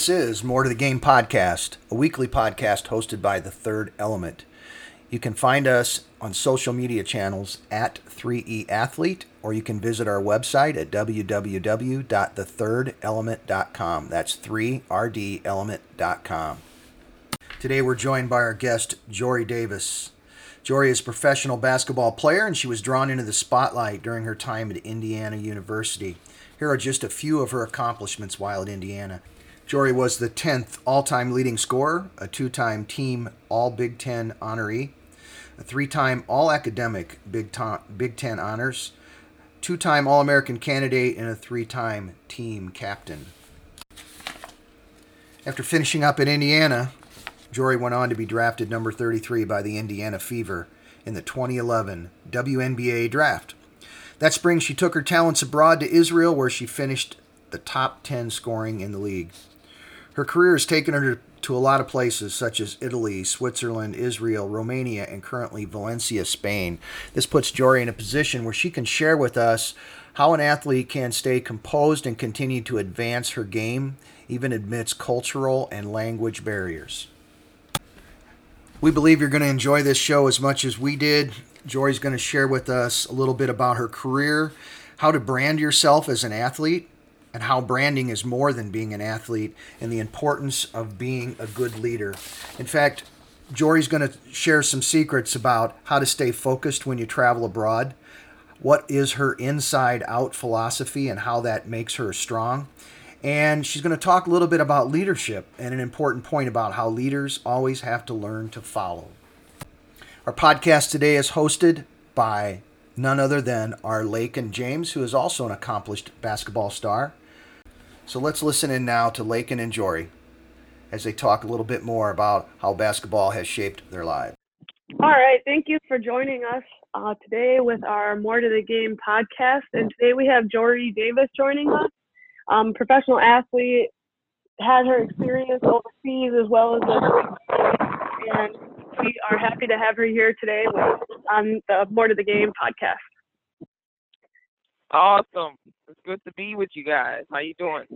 This is More to the Game podcast, a weekly podcast hosted by The Third Element. You can find us on social media channels at 3E Athlete, or you can visit our website at www.thethirdelement.com. That's 3rdelement.com. Today we're joined by our guest, Jori Davis. Jori is a professional basketball player, and she was drawn into the spotlight during her time at Indiana University. Here are just a few of her accomplishments while at Indiana. Jori was the 10th all time leading scorer, a two time team All Big Ten honoree, a three time All Academic Big, Big Ten honors, two time All American candidate, and a three time team captain. After finishing up at Indiana, Jori went on to be drafted number 33 by the Indiana Fever in the 2011 WNBA draft. That spring, she took her talents abroad to Israel, where she finished the top 10 scoring in the league. Her career has taken her to a lot of places, such as Italy, Switzerland, Israel, Romania, and currently Valencia, Spain. This puts Jori in a position where she can share with us how an athlete can stay composed and continue to advance her game, even amidst cultural and language barriers. We believe you're going to enjoy this show as much as we did. Jori's going to share with us a little bit about her career, how to brand yourself as an athlete, and how branding is more than being an athlete, and the importance of being a good leader. In fact, Jori's going to share some secrets about how to stay focused when you travel abroad, what is her inside out philosophy, and how that makes her strong. And she's going to talk a little bit about leadership and an important point about how leaders always have to learn to follow. Our podcast today is hosted by none other than our Lakin James, who is also an accomplished basketball star. So let's listen in now to Lakin and Jori as they talk a little bit more about how basketball has shaped their lives. All right. Thank you for joining us uh, today with our More to the Game podcast. And today we have Jori Davis joining us um, professional athlete, had her experience overseas as well as and we are happy to have her here today with, on the More to the Game podcast. Awesome. It's good to be with you guys. How you doing?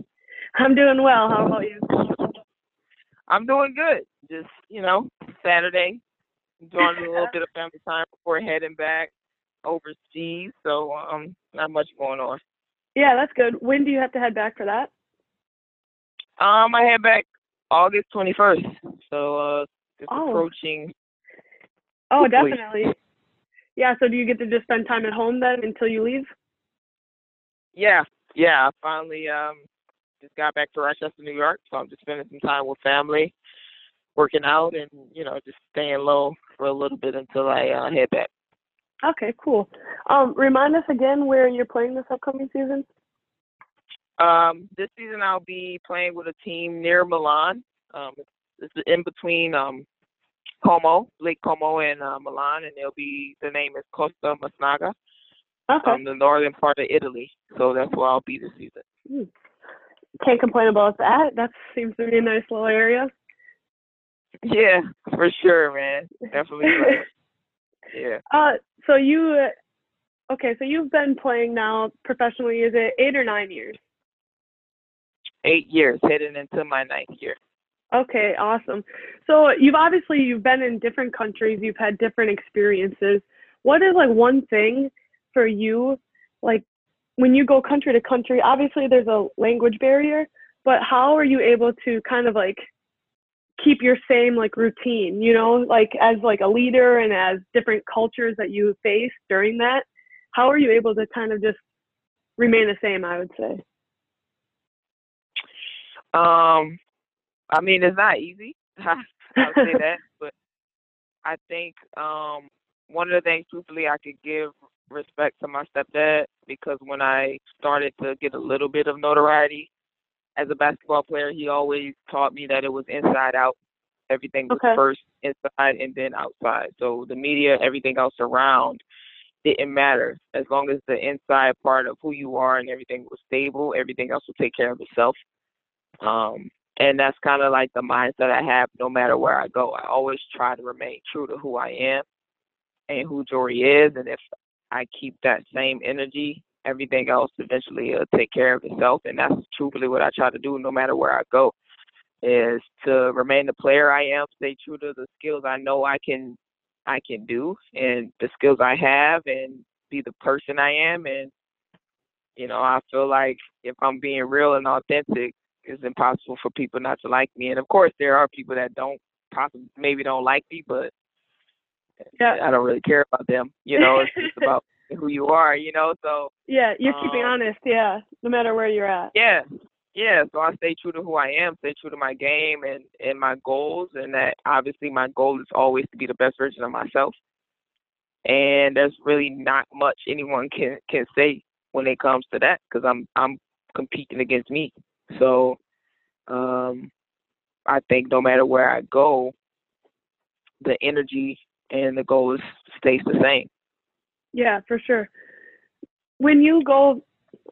I'm doing well. How about you? I'm doing good. Just, you know, Saturday, enjoying a little bit of family time before heading back overseas. So, um, not much going on. Yeah, that's good. When do you have to head back for that? Um, I head back August 21st. So, uh, it's oh. approaching. Oh, definitely. Yeah, so do you get to just spend time at home then until you leave? Yeah, yeah. I finally um just got back to Rochester, New York, so I'm just spending some time with family, working out, and you know just staying low for a little bit until I uh, head back. Okay, cool. Um, remind us again where you're playing this upcoming season. Um, this season I'll be playing with a team near Milan. Um, it's, it's in between um, Como, Lake Como, and uh, Milan, and it'll be the name is Costa Masnaga. Okay. Um, the northern part of Italy. So that's where I'll be this season. Mm. Can't complain about that. That seems to be a nice little area. Yeah, for sure, man. Definitely. yeah. Uh, so you, okay, so you've been playing now professionally. Is it eight or nine years? Eight years, heading into my ninth year. Okay, awesome. So you've obviously you've been in different countries. You've had different experiences. What is like one thing for you, like when you go country to country? Obviously, there's a language barrier, but how are you able to kind of like keep your same like routine you know like as like a leader and as different cultures that you face during that how are you able to kind of just remain the same i would say um i mean it's not easy i'll say that but i think um one of the things truthfully i could give respect to my stepdad because when i started to get a little bit of notoriety as a basketball player, he always taught me that it was inside out. Everything was okay. first inside and then outside. So the media, everything else around didn't matter. As long as the inside part of who you are and everything was stable, everything else will take care of itself. Um, and that's kind of like the mindset I have no matter where I go. I always try to remain true to who I am and who Jori is. And if I keep that same energy everything else eventually will take care of itself. And that's truthfully what I try to do no matter where I go. is to remain the player I am, stay true to the skills I know I can I can do and the skills I have and be the person I am and you know, I feel like if I'm being real and authentic, it's impossible for people not to like me. And of course there are people that don't possibly maybe don't like me, but yeah. I don't really care about them. You know, it's just about who you are, you know. So Yeah, you're um, keeping honest, yeah, no matter where you're at. Yeah, yeah, so I stay true to who I am, stay true to my game and and my goals, and that obviously my goal is always to be the best version of myself. And there's really not much anyone can can say when it comes to that because I'm I'm competing against me. So um, I think no matter where I go, the energy and the goal is stays the same. Yeah, for sure. When you go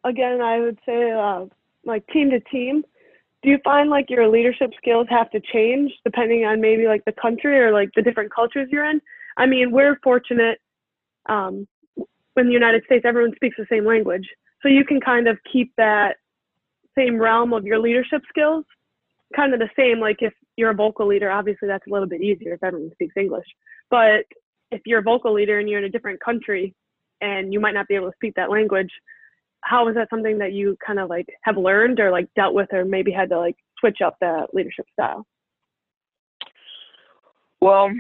again, I would say uh, like team to team, do you find like your leadership skills have to change depending on maybe like the country or like the different cultures you're in? I mean, we're fortunate um, in the United States, everyone speaks the same language. So you can kind of keep that same realm of your leadership skills kind of the same. Like if you're a vocal leader, obviously that's a little bit easier if everyone speaks English. But if you're a vocal leader and you're in a different country and you might not be able to speak that language, how is that something that you kind of like have learned or like dealt with or maybe had to like switch up that leadership style? Well,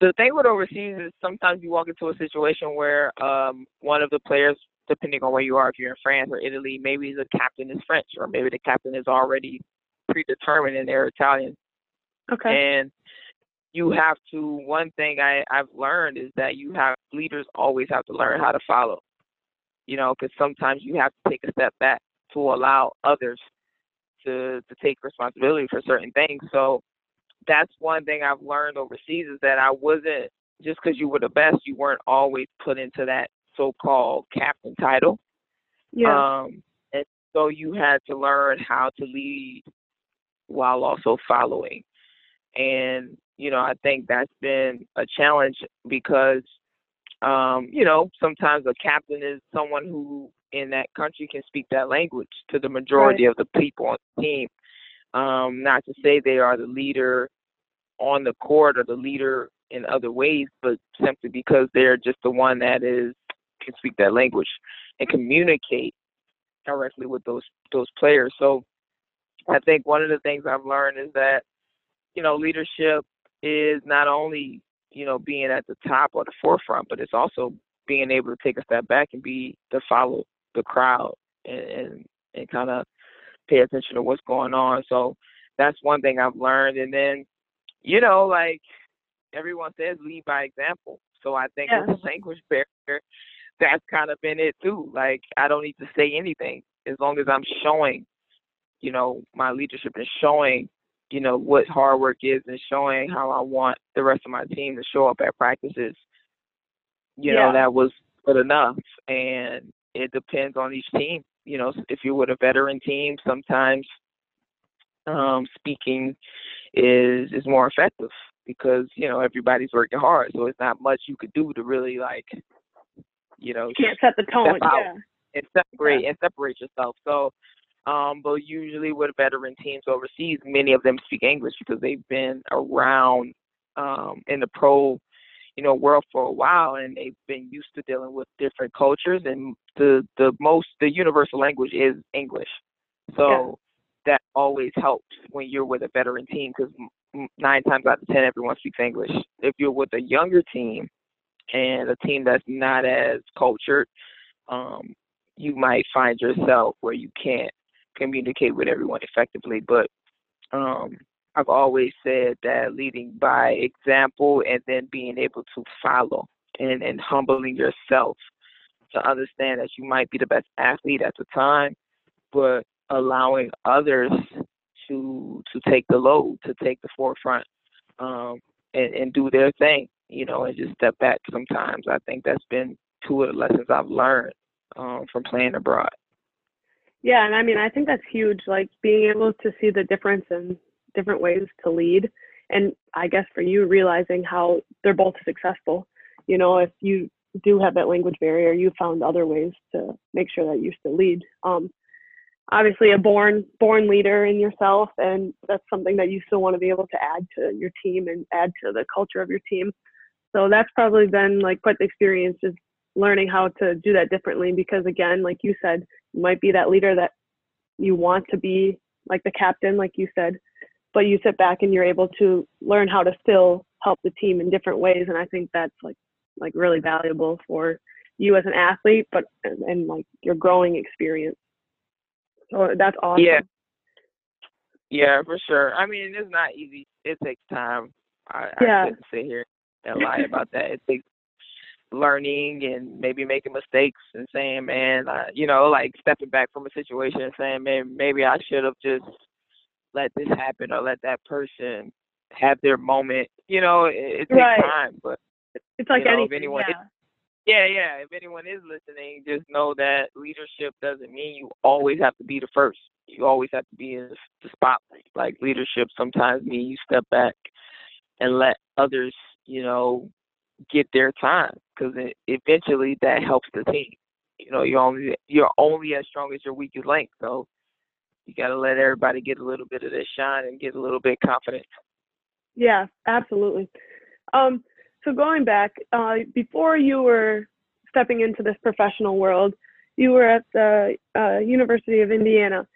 the thing with overseas is sometimes you walk into a situation where um, one of the players, depending on where you are, if you're in France or Italy, maybe the captain is French or maybe the captain is already predetermined and they're Italian. Okay. And you have to. One thing I I've learned is that you have leaders always have to learn how to follow you know, because sometimes you have to take a step back to allow others to to take responsibility for certain things. So that's one thing I've learned overseas is that I wasn't just because you were the best, you weren't always put into that so-called captain title. Yeah. Um, and so you had to learn how to lead while also following. And you know, I think that's been a challenge because um, you know, sometimes a captain is someone who in that country can speak that language to the majority right. of the people on the team. Um, not to say they are the leader on the court or the leader in other ways, but simply because they're just the one that is can speak that language and communicate directly with those those players. So I think one of the things I've learned is that, you know, leadership is not only you know, being at the top or the forefront, but it's also being able to take a step back and be to follow the crowd and and, and kind of pay attention to what's going on. So that's one thing I've learned. And then, you know, like everyone says, lead by example. So I think yeah. with the language barrier, that's kind of been it too. Like I don't need to say anything as long as I'm showing, you know, my leadership and showing you know, what hard work is and showing how I want the rest of my team to show up at practices. You yeah. know, that was good enough. And it depends on each team. You know, if you're with a veteran team, sometimes um, speaking is is more effective because you know everybody's working hard, so it's not much you could do to really like, you know, you can't set the tone, yeah, and separate yeah. and separate yourself. So um, but usually with veteran teams overseas, many of them speak English because they've been around um, in the pro, you know, world for a while, and they've been used to dealing with different cultures. And the the most the universal language is English, so yeah. that always helps when you're with a veteran team because nine times out of ten everyone speaks English. If you're with a younger team and a team that's not as cultured, um, you might find yourself where you can't communicate with everyone effectively. But um, I've always said that leading by example and then being able to follow and, and humbling yourself to understand that you might be the best athlete at the time, but allowing others to to take the load, to take the forefront, um, and, and do their thing, you know, and just step back sometimes. I think that's been two of the lessons I've learned um, from playing abroad. Yeah, and I mean, I think that's huge. Like being able to see the difference in different ways to lead, and I guess for you realizing how they're both successful. You know, if you do have that language barrier, you found other ways to make sure that you still lead. Um, obviously a born born leader in yourself, and that's something that you still want to be able to add to your team and add to the culture of your team. So that's probably been like quite the experience, just learning how to do that differently. Because again, like you said, might be that leader that you want to be, like the captain, like you said, but you sit back and you're able to learn how to still help the team in different ways. And I think that's like like really valuable for you as an athlete, but and, and like your growing experience. So that's awesome. Yeah. Yeah, for sure. I mean, it's not easy. It takes time. I, yeah. I couldn't sit here and lie about that. It takes learning and maybe making mistakes and saying, man, uh, you know, like stepping back from a situation and saying, man, maybe I should have just let this happen or let that person have their moment. You know, it, it takes Right. time, but It's like you know, if anything. anyone yeah. yeah, yeah. If anyone is listening, just know that leadership doesn't mean you always have to be the first. You always have to be in the spotlight. Like leadership sometimes means you step back and let others, you know, get their time because eventually that helps the team. You know, you're only you're only as strong as your weakest link. So you got to let everybody get a little bit of their shine and get a little bit confident. Yeah, absolutely. Um, so going back, uh, before you were stepping into this professional world, you were at the uh, University of Indiana.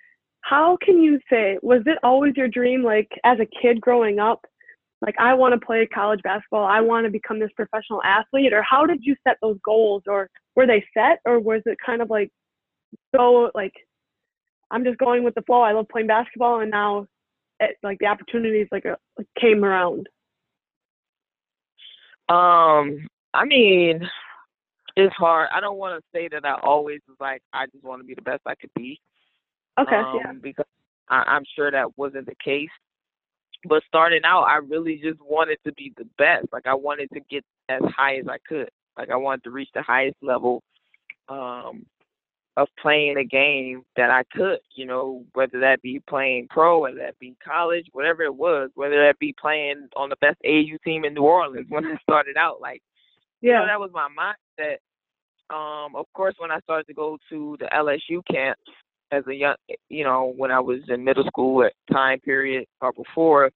How can you say, was it always your dream, like as a kid growing up, like I want to play college basketball, I want to become this professional athlete, or how did you set those goals, or were they set, or was it kind of like so like I'm just going with the flow. I love playing basketball, and now it, like the opportunities like, uh, like came around. Um, I mean, it's hard. I don't want to say that I always was like I just want to be the best I could be. Okay, um, yeah, Because I, I'm sure that wasn't the case. But starting out, I really just wanted to be the best. Like I wanted to get as high as I could. Like I wanted to reach the highest level um, of playing a game that I could. You know, whether that be playing pro, whether that be college, whatever it was, whether that be playing on the best AU team in New Orleans when I started out. Like you know, yeah, that was my mindset. Um, of course, when I started to go to the LSU camps as a young, you know, when I was in middle school at time period or before,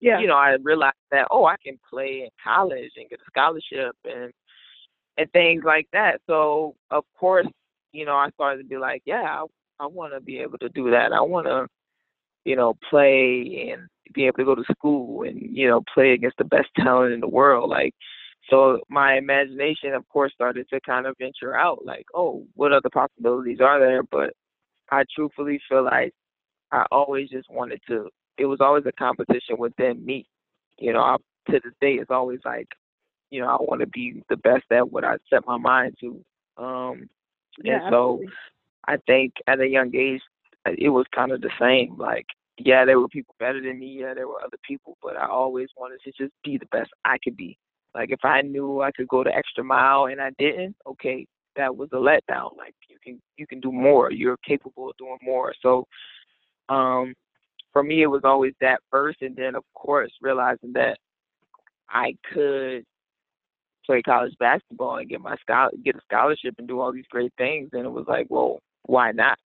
yeah, you know, I realized that oh, I can play in college and get a scholarship and and things like that. So of course, you know, I started to be like, yeah, I, I want to be able to do that. I want to, you know, play and be able to go to school and you know play against the best talent in the world. Like, so my imagination, of course, started to kind of venture out. Like, oh, what other possibilities are there? But I truthfully feel like I always just wanted to. It was always a competition within me. You know, I, to this day, it's always like, you know, I want to be the best at what I set my mind to. Um, yeah, and so absolutely. I think at a young age, uh, it was kind of the same. Like, yeah, there were people better than me. Yeah, there were other people, but I always wanted to just be the best I could be. Like, if I knew I could go the extra mile and I didn't, okay, that was a letdown. Like, you can you can do more. You're capable of doing more. So, um, for me, it was always that first, and then of course realizing that I could play college basketball and get my get a scholarship and do all these great things, and it was like, well, why not?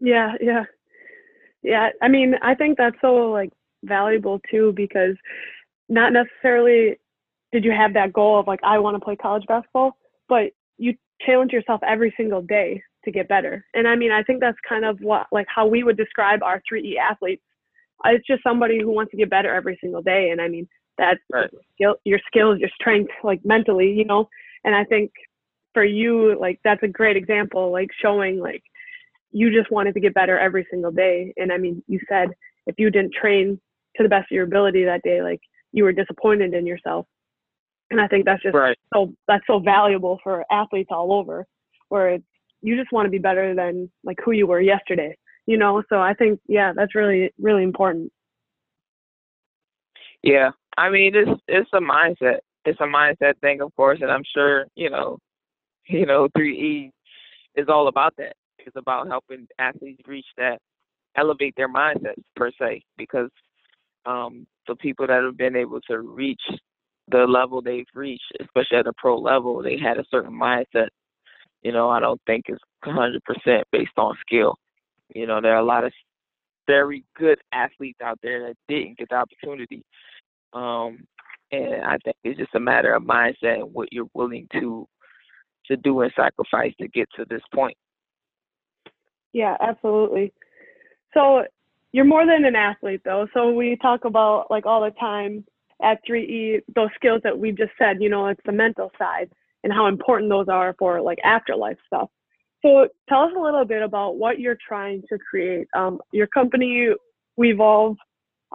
Yeah, yeah, yeah. I mean, I think that's so like valuable too because not necessarily did you have that goal of like I want to play college basketball, but you challenge yourself every single day to get better. And I mean, I think that's kind of what like how we would describe our 3E athletes. Uh, It's just somebody who wants to get better every single day. And I mean, that's Right. skill, your skills, your strength, like mentally, you know. And I think for you, like that's a great example, like showing like you just wanted to get better every single day. And I mean, you said if you didn't train to the best of your ability that day, like you were disappointed in yourself. And I think that's just Right. so that's so valuable for athletes all over, where it's you just want to be better than like who you were yesterday, you know. So I think yeah, that's really really important. Yeah, I mean, it's it's a mindset. It's a mindset thing, of course, and I'm sure you know, you know, 3E is all about that. It's about helping athletes reach that, elevate their mindsets per se, because um, the people that have been able to reach the level they've reached, especially at the pro level, they had a certain mindset. You know, I don't think it's 100% based on skill. You know, there are a lot of very good athletes out there that didn't get the opportunity. Um, and I think it's just a matter of mindset and what you're willing to to do and sacrifice to get to this point. Yeah, absolutely. So you're more than an athlete though. So we talk about like all the time at 3E those skills that we just said, you know, it's the mental side and how important those are for like afterlife stuff. So tell us a little bit about what you're trying to create. Um, your company, Wevolve.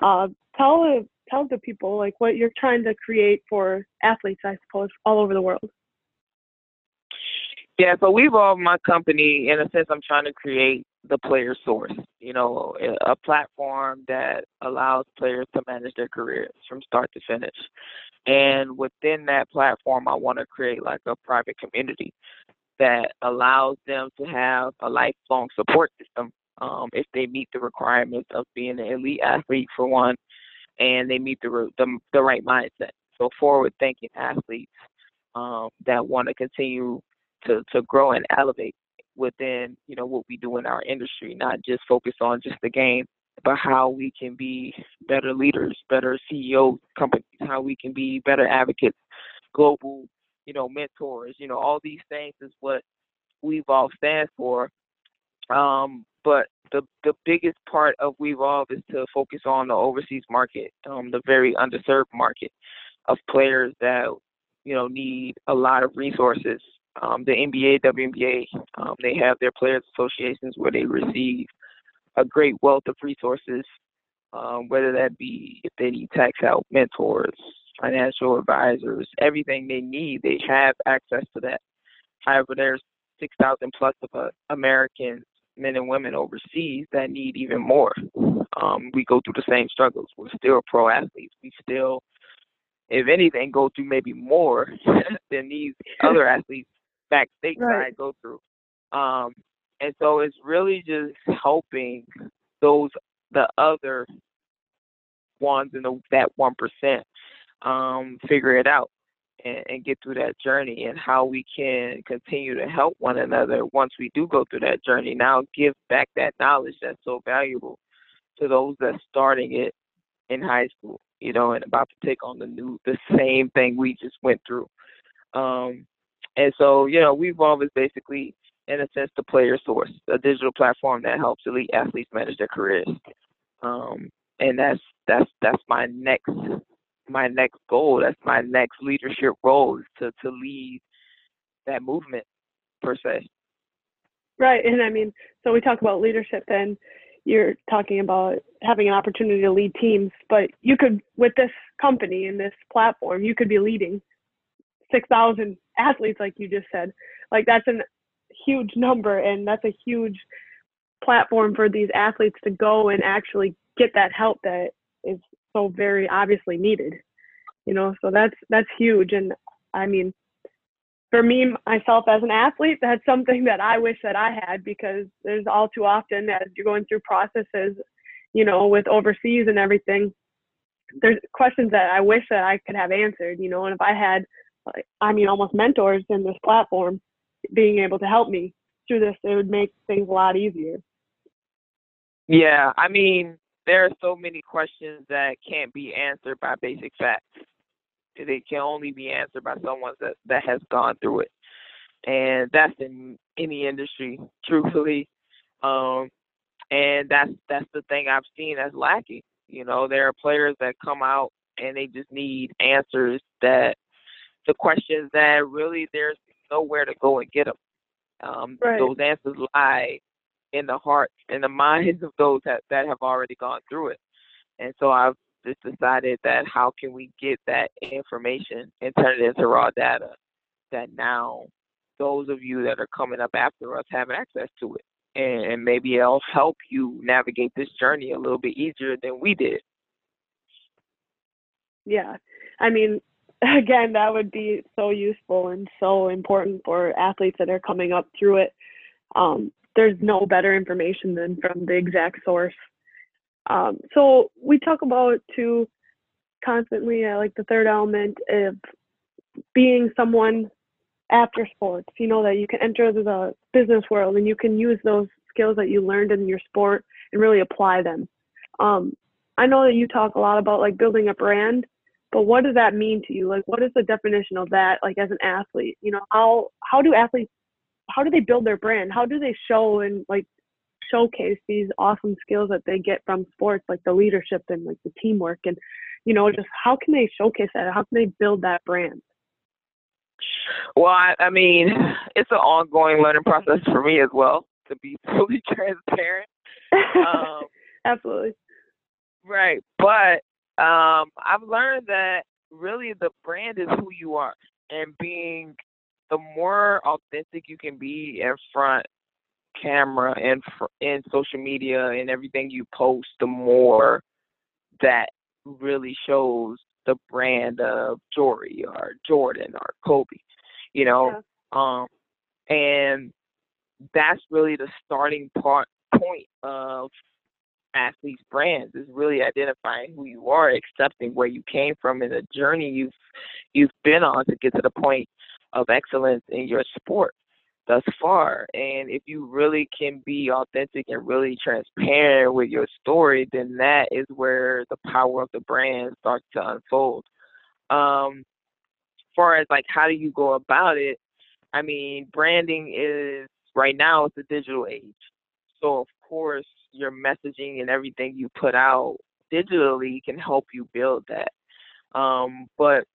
Uh, tell tell the people like what you're trying to create for athletes, I suppose, all over the world. Yeah, so Wevolve my company. In a sense, I'm trying to create the player source. You know, a platform that allows players to manage their careers from start to finish. And within that platform, I want to create like a private community that allows them to have a lifelong support system um, if they meet the requirements of being an elite athlete for one, and they meet the the, the right mindset. So forward-thinking athletes um, that want to continue to to grow and elevate within you know what we do in our industry, not just focus on just the game, but how we can be better leaders, better CEOs, companies, how we can be better advocates, global you know, mentors, you know, all these things is what Wevolve stands for. Um, but the the biggest part of Wevolve is to focus on the overseas market, um, the very underserved market of players that you know need a lot of resources. Um, the NBA, WNBA, um, they have their players associations where they receive a great wealth of resources, um, whether that be if they need tax help, mentors, financial advisors, everything they need, they have access to that. However, there's 6,000 plus of uh, Americans, men and women overseas that need even more. Um, we go through the same struggles. We're still pro athletes. We still, if anything, go through maybe more than these other athletes back stateside right. go through. Um, and so it's really just helping those the other ones in the that one percent um, figure it out and, and get through that journey and how we can continue to help one another once we do go through that journey. Now give back that knowledge that's so valuable to those that's starting it in high school, you know, and about to take on the new the same thing we just went through. Um, and so, you know, Wevolve is basically in a sense the player source, a digital platform that helps elite athletes manage their careers. Um, and that's that's that's my next my next goal. That's my next leadership role to to lead that movement per se. Right, and I mean, so we talk about leadership, then you're talking about having an opportunity to lead teams, but you could, with this company and this platform, you could be leading six thousand athletes, like you just said. Like that's a huge number, and that's a huge platform for these athletes to go and actually get that help that is so very obviously needed you know so that's that's huge and i mean for me myself as an athlete that's something that i wish that i had because there's all too often as you're going through processes you know with overseas and everything there's questions that i wish that i could have answered you know and if i had i mean almost mentors in this platform being able to help me through this it would make things a lot easier yeah i mean there are so many questions that can't be answered by basic facts. They can only be answered by someone that that has gone through it, and that's in any industry, truthfully. Um, and that's that's the thing I've seen as lacking. You know, there are players that come out and they just need answers that the questions that really there's nowhere to go and get them. Um, right. Those answers lie in the hearts and the minds of those that, that have already gone through it. And so I've just decided that how can we get that information and turn it into raw data that now those of you that are coming up after us have access to it. And, and maybe it'll help you navigate this journey a little bit easier than we did. Yeah. I mean, again, that would be so useful and so important for athletes that are coming up through it. Um, there's no better information than from the exact source. Um, so we talk about too constantly uh, like the third element of being someone after sports. You know that you can enter the business world and you can use those skills that you learned in your sport and really apply them. Um, I know that you talk a lot about like building a brand, but what does that mean to you? Like, what is the definition of that? Like, as an athlete, you know, how how do athletes how do they build their brand? How do they show and like showcase these awesome skills that they get from sports, like the leadership and like the teamwork, and you know, just how can they showcase that? How can they build that brand? Well, I, I mean, it's an ongoing learning process for me as well, to be fully transparent. Um, Absolutely. Right. But um, I've learned that really the brand is who you are. And being the more authentic you can be in front camera and in social media and everything you post, the more that really shows the brand of Jori or Jordan or Kobe, you know. Yeah. Um, and that's really the starting part point of athletes' brands is really identifying who you are, accepting where you came from, and the journey you've you've been on to get to the point of excellence in your sport thus far. And if you really can be authentic and really transparent with your story, then that is where the power of the brand starts to unfold. Um, as far as like how do you go about it, I mean, branding is right now it's a digital age. So of course your messaging and everything you put out digitally can help you build that. Um, but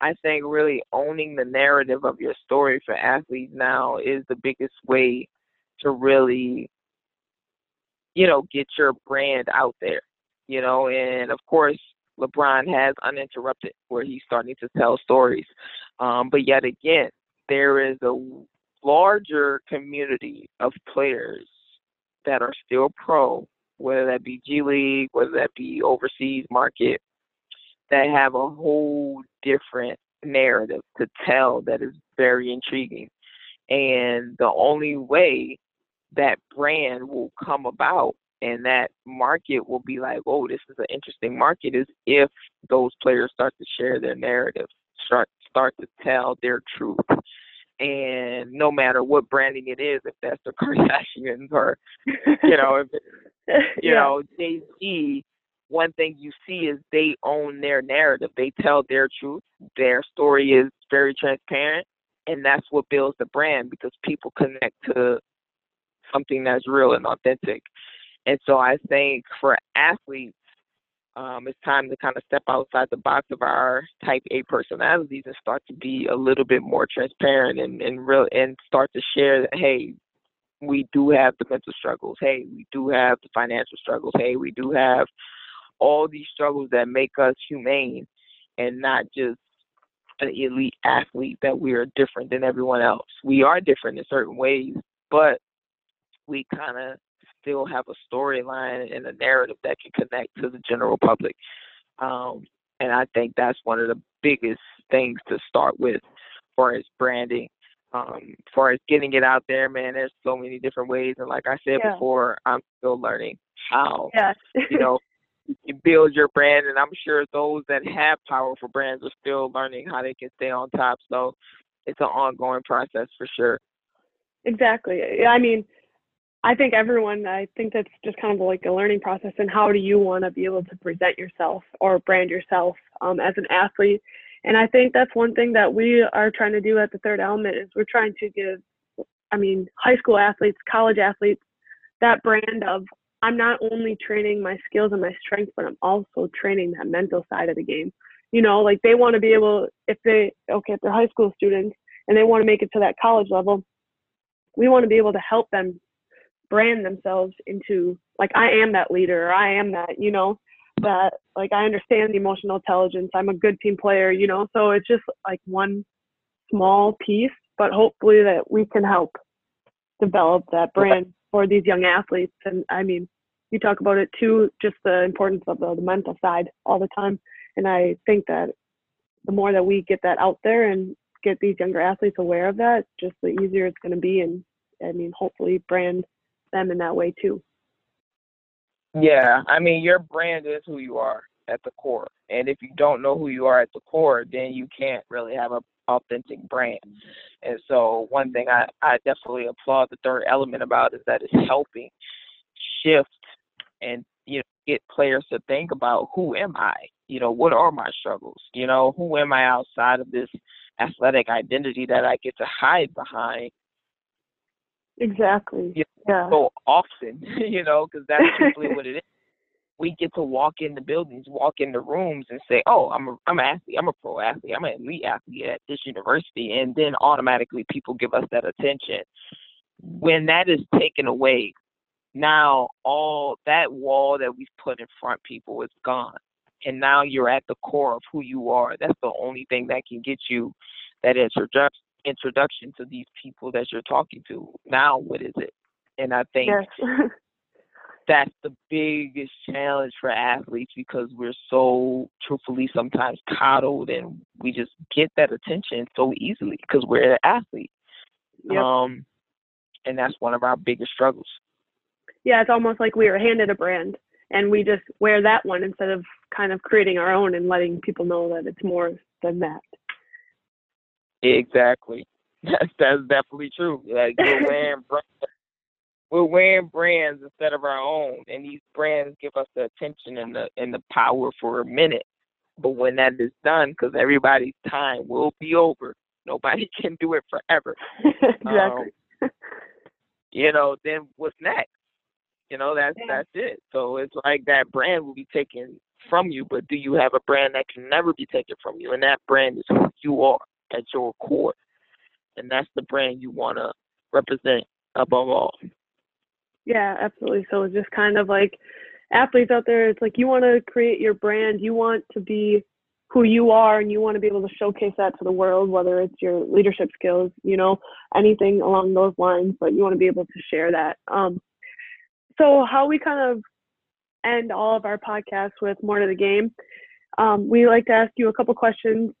I think really owning the narrative of your story for athletes now is the biggest way to really, you know, get your brand out there. You know, and of course, LeBron has uninterrupted where he's starting to tell stories. Um, but yet again, there is a larger community of players that are still pro, whether that be G League, whether that be overseas market, that have a whole different narrative to tell that is very intriguing. And the only way that brand will come about and that market will be like, oh, this is an interesting market is if those players start to share their narrative, start start to tell their truth. And no matter what branding it is, if that's the Kardashians or you know, if you yeah. know, Jay Z one thing you see is they own their narrative. They tell their truth. Their story is very transparent, and that's what builds the brand because people connect to something that's real and authentic. And so I think for athletes, um, it's time to kind of step outside the box of our type A personalities and start to be a little bit more transparent and, and real and start to share that hey, we do have the mental struggles. Hey, we do have the financial struggles. Hey, we do have all these struggles that make us humane and not just an elite athlete that we are different than everyone else. We are different in certain ways, but we kind of still have a storyline and a narrative that can connect to the general public. Um, and I think that's one of the biggest things to start with for as branding. Um, far as getting it out there, man, there's so many different ways. And like I said yeah. before, I'm still learning how, yeah. you know, you build your brand, and I'm sure those that have powerful brands are still learning how they can stay on top. So it's an ongoing process for sure. Exactly. I mean, I think everyone, I think that's just kind of like a learning process. And how do you want to be able to present yourself or brand yourself um, as an athlete? And I think that's one thing that we are trying to do at the third element is we're trying to give, I mean, high school athletes, college athletes, that brand of I'm not only training my skills and my strength, but I'm also training that mental side of the game. You know, like they want to be able, if they, okay, if they're high school students and they want to make it to that college level, we want to be able to help them brand themselves into, like, I am that leader, or I am that, you know, that, like, I understand the emotional intelligence, I'm a good team player, you know, so it's just like one small piece, but hopefully that we can help develop that brand for these young athletes. And I mean, you talk about it too, just the importance of the, the mental side all the time. And I think that the more that we get that out there and get these younger athletes aware of that, just the easier it's going to be. And I mean, hopefully brand them in that way too. Yeah, I mean, your brand is who you are at the core. And if you don't know who you are at the core, then you can't really have a authentic brand. And so one thing I, I definitely applaud the third element about is that it's helping shift and you know get players to think about who am I? You know, what are my struggles? You know, who am I outside of this athletic identity that I get to hide behind? Exactly. You know, yeah. So often, you know, because that's simply what it is we get to walk in the buildings, walk in the rooms, and say, "Oh, I'm a I'm an athlete. I'm a pro athlete. I'm an elite athlete at this university," and then automatically people give us that attention. When that is taken away, now all that wall that we've put in front people is gone, and now you're at the core of who you are. That's the only thing that can get you that introduction introduction to these people that you're talking to. Now, what is it? And I think. Yes. that's the biggest challenge for athletes because we're so truthfully sometimes coddled and we just get that attention so easily because we're an athlete. Yep. Um, and that's one of our biggest struggles. Yeah, it's almost like we were handed a brand and we just wear that one instead of kind of creating our own and letting people know that it's more than that. Exactly. That's that's definitely true. Like we're wearing we're wearing brands instead of our own, and these brands give us the attention and the and the power for a minute. But when that is done, because everybody's time will be over, nobody can do it forever. exactly. Um, you know, then what's next? You know, that's yeah. that's it. So it's like that brand will be taken from you, but do you have a brand that can never be taken from you? And that brand is who you are at your core, and that's the brand you want to represent above all. Yeah, absolutely. So it's just kind of like athletes out there, it's like you want to create your brand, you want to be who you are and you want to be able to showcase that to the world, whether it's your leadership skills, you know, anything along those lines, but you want to be able to share that. Um, so how we kind of end all of our podcasts with more to the game. Um, we like to ask you a couple questions,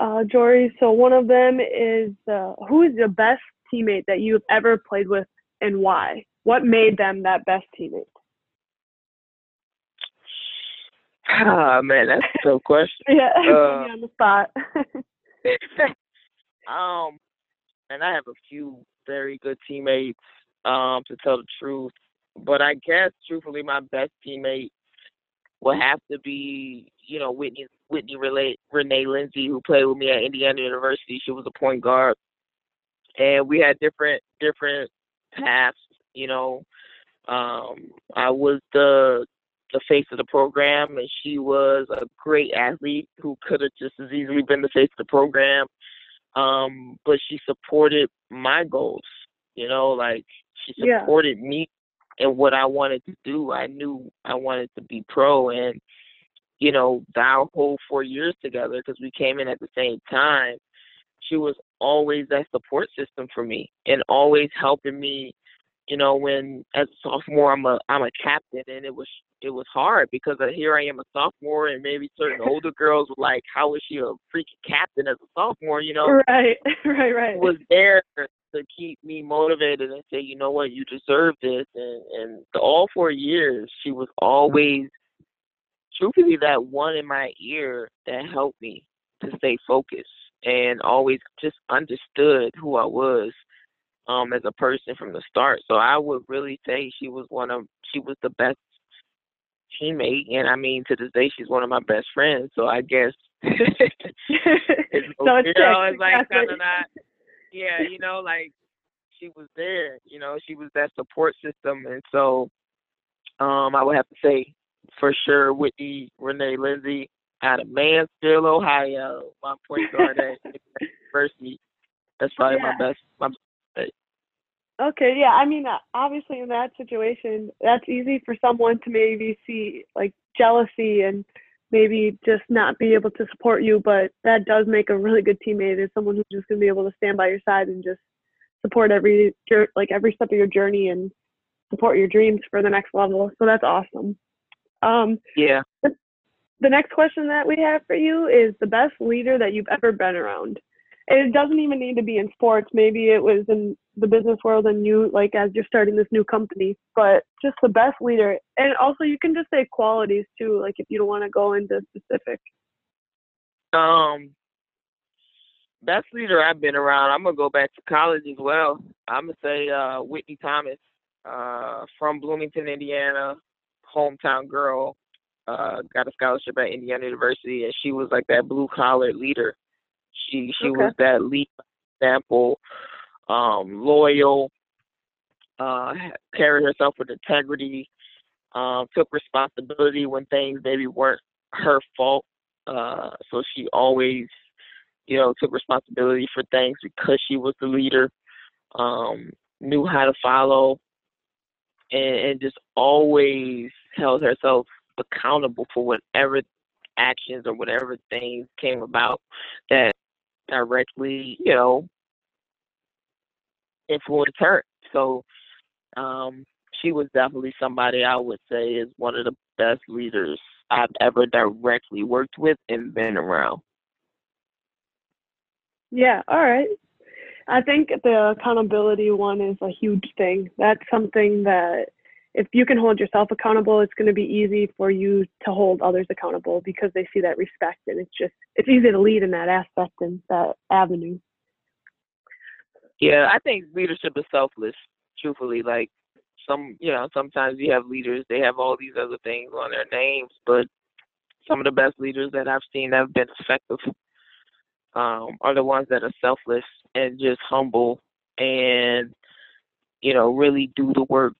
uh, Jori. So one of them is, uh, who is the best teammate that you've ever played with and why? What made them that best teammate? Ah man, that's a tough question. yeah, uh, on the spot. um, and I have a few very good teammates. Um, to tell the truth, but I guess truthfully, my best teammate would have to be, you know, Whitney Whitney Renee, Renee Lindsay, who played with me at Indiana University. She was a point guard, and we had different different paths you know, um, I was the the face of the program, and she was a great athlete who could have just as easily been the face of the program. Um, but she supported my goals. You know, like she supported yeah. me and what I wanted to do. I knew I wanted to be pro, and you know, our whole four years together because we came in at the same time. She was always that support system for me and always helping me you know, when as a sophomore I'm a I'm a captain and it was it was hard because here I am a sophomore and maybe certain older girls were like, How is she a freaking captain as a sophomore, you know? Right, right, right. Was there to keep me motivated and say, you know what, you deserve this and and the, all four years she was always truthfully that one in my ear that helped me to stay focused and always just understood who I was um as a person from the start. So I would really say she was one of she was the best teammate and I mean to this day she's one of my best friends. So I guess it's, so it's, you know, it's like kinda not yeah, you know, like she was there, you know, she was that support system and so um I would have to say for sure Whitney Renee Lindsay out of Mansfield, Ohio, my point guard at University. That's probably yeah. my best my Okay, yeah. I mean, uh, obviously, in that situation, that's easy for someone to maybe see like jealousy and maybe just not be able to support you. But that does make a really good teammate. Is someone who's just gonna be able to stand by your side and just support every like every step of your journey and support your dreams for the next level. So that's awesome. Um, yeah. The, the next question that we have for you is the best leader that you've ever been around it doesn't even need to be in sports. Maybe it was in the business world and you like as you're starting this new company, but just the best leader. And also you can just say qualities too, like if you don't want to go into specific. Um best leader I've been around. I'm gonna go back to college as well. I'm gonna say uh, Whitney Thomas uh, from Bloomington, Indiana, hometown girl. Uh, got a scholarship at Indiana University, and she was like that blue collar leader. She she Okay. was that lead example, um, loyal, uh, carried herself with integrity, um, took responsibility when things maybe weren't her fault. Uh, so she always, you know, took responsibility for things because she was the leader. Um, knew how to follow, and, and just always held herself accountable for whatever actions or whatever things came about that directly, you know, influenced her. So um, she was definitely somebody I would say is one of the best leaders I've ever directly worked with and been around. Yeah, all right. I think the accountability one is a huge thing. That's something that if you can hold yourself accountable, it's going to be easy for you to hold others accountable because they see that respect and it's just it's easy to lead in that aspect and that avenue. Yeah, I think leadership is selfless, truthfully. Like some you know, sometimes you have leaders, they have all these other things on their names, but some of the best leaders that I've seen that have been effective um, are the ones that are selfless and just humble and, you know, really do the work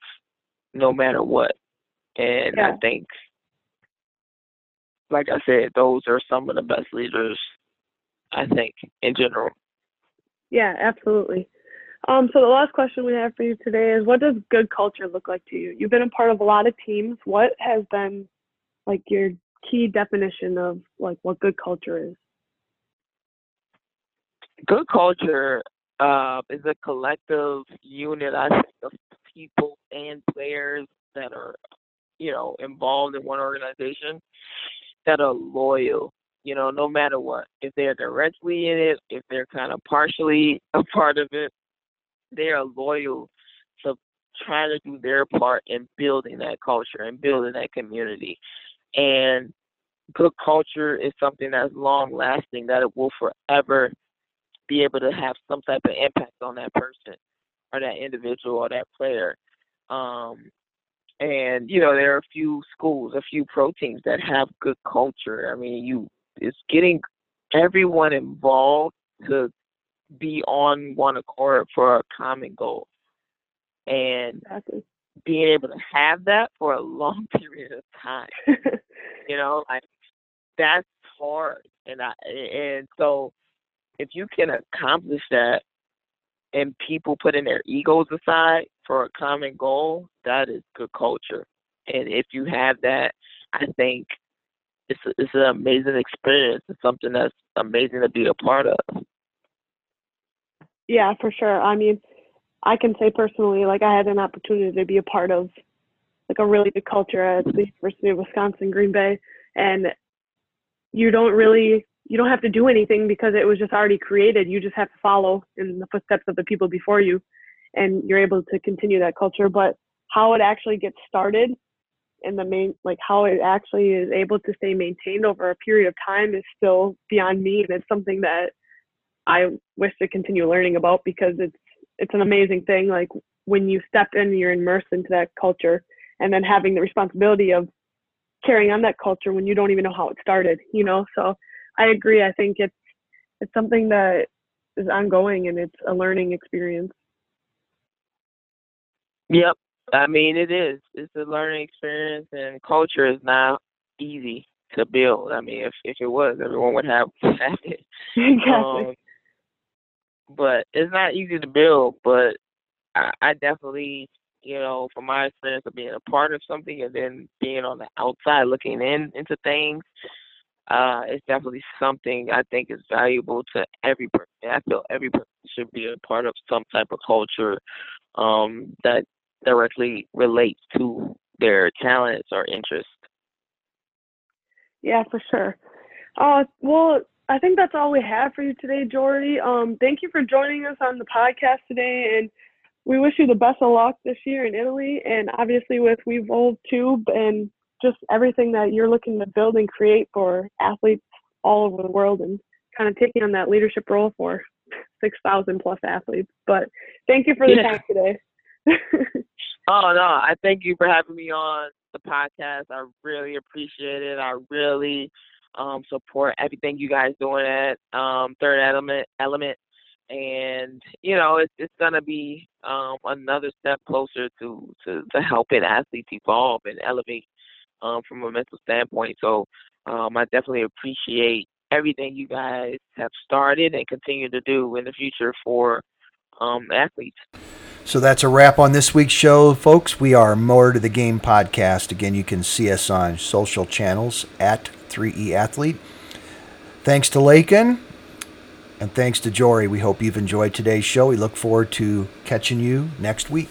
no matter what. And I think like I said, those are some of the best leaders I think in general. Yeah, absolutely. Um, so the last question we have for you today is what does good culture look like to you? You've been a part of a lot of teams. What has been like your key definition of like what good culture is? good culture uh, is a collective unit, I think, of people and players that are, you know, involved in one organization that are loyal. You know, no matter what, if they're directly in it, if they're kind of partially a part of it, they are loyal to trying to do their part in building that culture and building that community. And good culture is something that's long lasting, that it will forever be able to have some type of impact on that person or that individual or that player. Um, and you know, there are a few schools, a few pro teams that have good culture. I mean, you it's getting everyone involved to be on one accord for a common goal. And being able to have that for a long period of time you know like that's hard and i and so if you can accomplish that and people putting their egos aside for a common goal that is good culture. And if you have that i think it's a, it's an amazing experience. It's something that's amazing to be a part of. Yeah, for sure. I mean, I can say personally, like I had an opportunity to be a part of like a really good culture at the University of Wisconsin Green Bay, and you don't really you don't have to do anything because it was just already created. You just have to follow in the footsteps of the people before you, and you're able to continue that culture. But how it actually gets started and the main like how it actually is able to stay maintained over a period of time is still beyond me, and it's something that I wish to continue learning about because it's it's an amazing thing. Like when you step in, you're immersed into that culture, and then having the responsibility of carrying on that culture when you don't even know how it started. You know, so I agree. I think it's it's something that is ongoing and it's a learning experience. Yep. I mean, it is. It's a learning experience, and culture is not easy to build. I mean, if if it was, everyone would have had it. exactly. Um, but it's not easy to build. But I, I definitely, you know, from my experience of being a part of something and then being on the outside looking in into things, uh, it's definitely something I think is valuable to every person. I feel every person should be a part of some type of culture um, that directly relates to their talents or interests. Yeah, for sure. Uh, well, I think that's all we have for you today, Jori. Um, thank you for joining us on the podcast today, and we wish you the best of luck this year in Italy, and obviously with We Evolve Tube and just everything that you're looking to build and create for athletes all over the world and kind of taking on that leadership role for 6,000 plus athletes. But thank you for the Yeah. time today. Oh no, I thank you for having me on the podcast. I really appreciate it. I really um, support everything you guys doing at um, Third Element Element, and you know it's it's gonna be um, another step closer to, to to helping athletes evolve and elevate um, from a mental standpoint. So um, I definitely appreciate everything you guys have started and continue to do in the future for um, athletes. So that's a wrap on this week's show, folks. We are More to the Game podcast. Again, you can see us on social channels at 3E Athlete. Thanks to Lakin and thanks to Jori. We hope you've enjoyed today's show. We look forward to catching you next week.